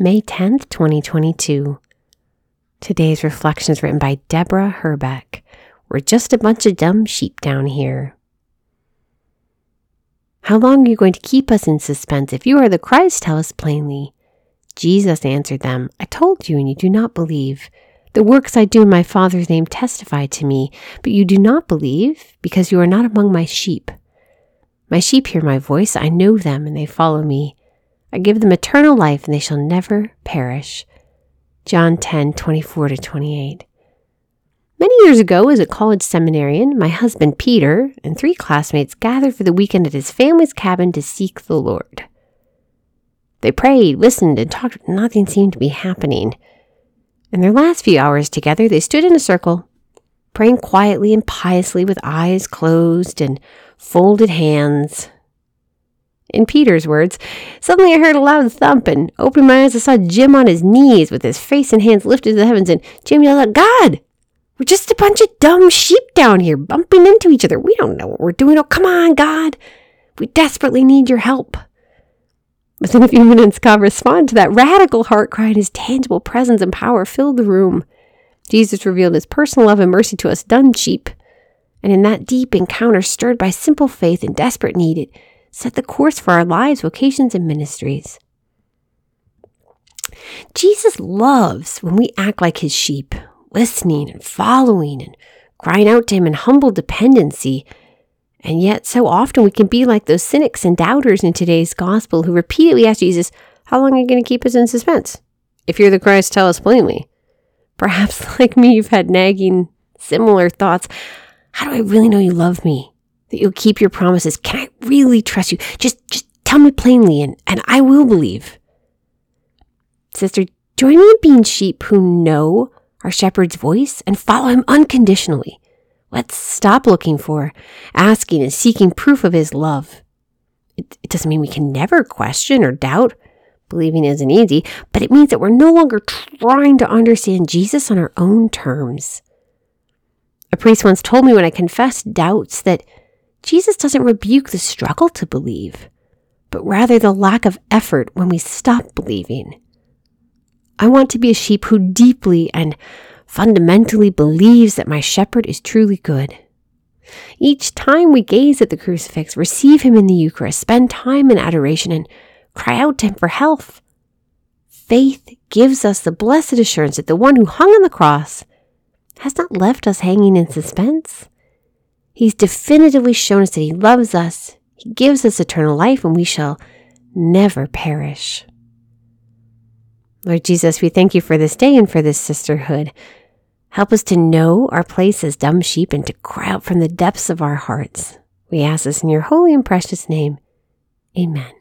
May 10th, 2022. Today's reflection is written by Deborah Herbeck. We're just a bunch of dumb sheep down here. How long are you going to keep us in suspense? If you are the Christ, tell us plainly. Jesus answered them, I told you, and you do not believe. The works I do in my Father's name testify to me, but you do not believe, because you are not among my sheep. My sheep hear my voice, I know them, and they follow me. I give them eternal life, and they shall never perish. John 10 24 to 28. Many years ago, as a college seminarian, my husband Peter and three classmates gathered for the weekend at his family's cabin to seek the Lord. They prayed, listened, and talked, but nothing seemed to be happening. In their last few hours together, they stood in a circle, praying quietly and piously with eyes closed and folded hands. In Peter's words, suddenly I heard a loud thump and opening my eyes, I saw Jim on his knees with his face and hands lifted to the heavens. And Jim yelled out, God, we're just a bunch of dumb sheep down here bumping into each other. We don't know what we're doing. Oh, come on, God. We desperately need your help. Within a few minutes, God responded to that radical heart cry, and his tangible presence and power filled the room. Jesus revealed his personal love and mercy to us, dumb sheep. And in that deep encounter, stirred by simple faith and desperate need, it set the course for our lives, vocations, and ministries. Jesus loves when we act like his sheep, listening and following and crying out to him in humble dependency. And yet, so often we can be like those cynics and doubters in today's gospel who repeatedly ask Jesus, How long are you going to keep us in suspense? If you're the Christ, tell us plainly. Perhaps, like me, you've had nagging, similar thoughts. How do I really know you love me? That you'll keep your promises. Can I really trust you? Just, just tell me plainly and, and I will believe. Sister, join me in being sheep who know our shepherd's voice and follow him unconditionally. Let's stop looking for, asking, and seeking proof of his love. It, it doesn't mean we can never question or doubt. Believing isn't easy, but it means that we're no longer trying to understand Jesus on our own terms. A priest once told me when I confessed doubts that Jesus doesn't rebuke the struggle to believe, but rather the lack of effort when we stop believing. I want to be a sheep who deeply and fundamentally believes that my shepherd is truly good. Each time we gaze at the crucifix, receive him in the Eucharist, spend time in adoration, and cry out to him for health, faith gives us the blessed assurance that the one who hung on the cross has not left us hanging in suspense. He's definitively shown us that He loves us, He gives us eternal life, and we shall never perish. Lord Jesus, we thank you for this day and for this sisterhood. Help us to know our place as dumb sheep and to cry out from the depths of our hearts. We ask this in your holy and precious name. Amen.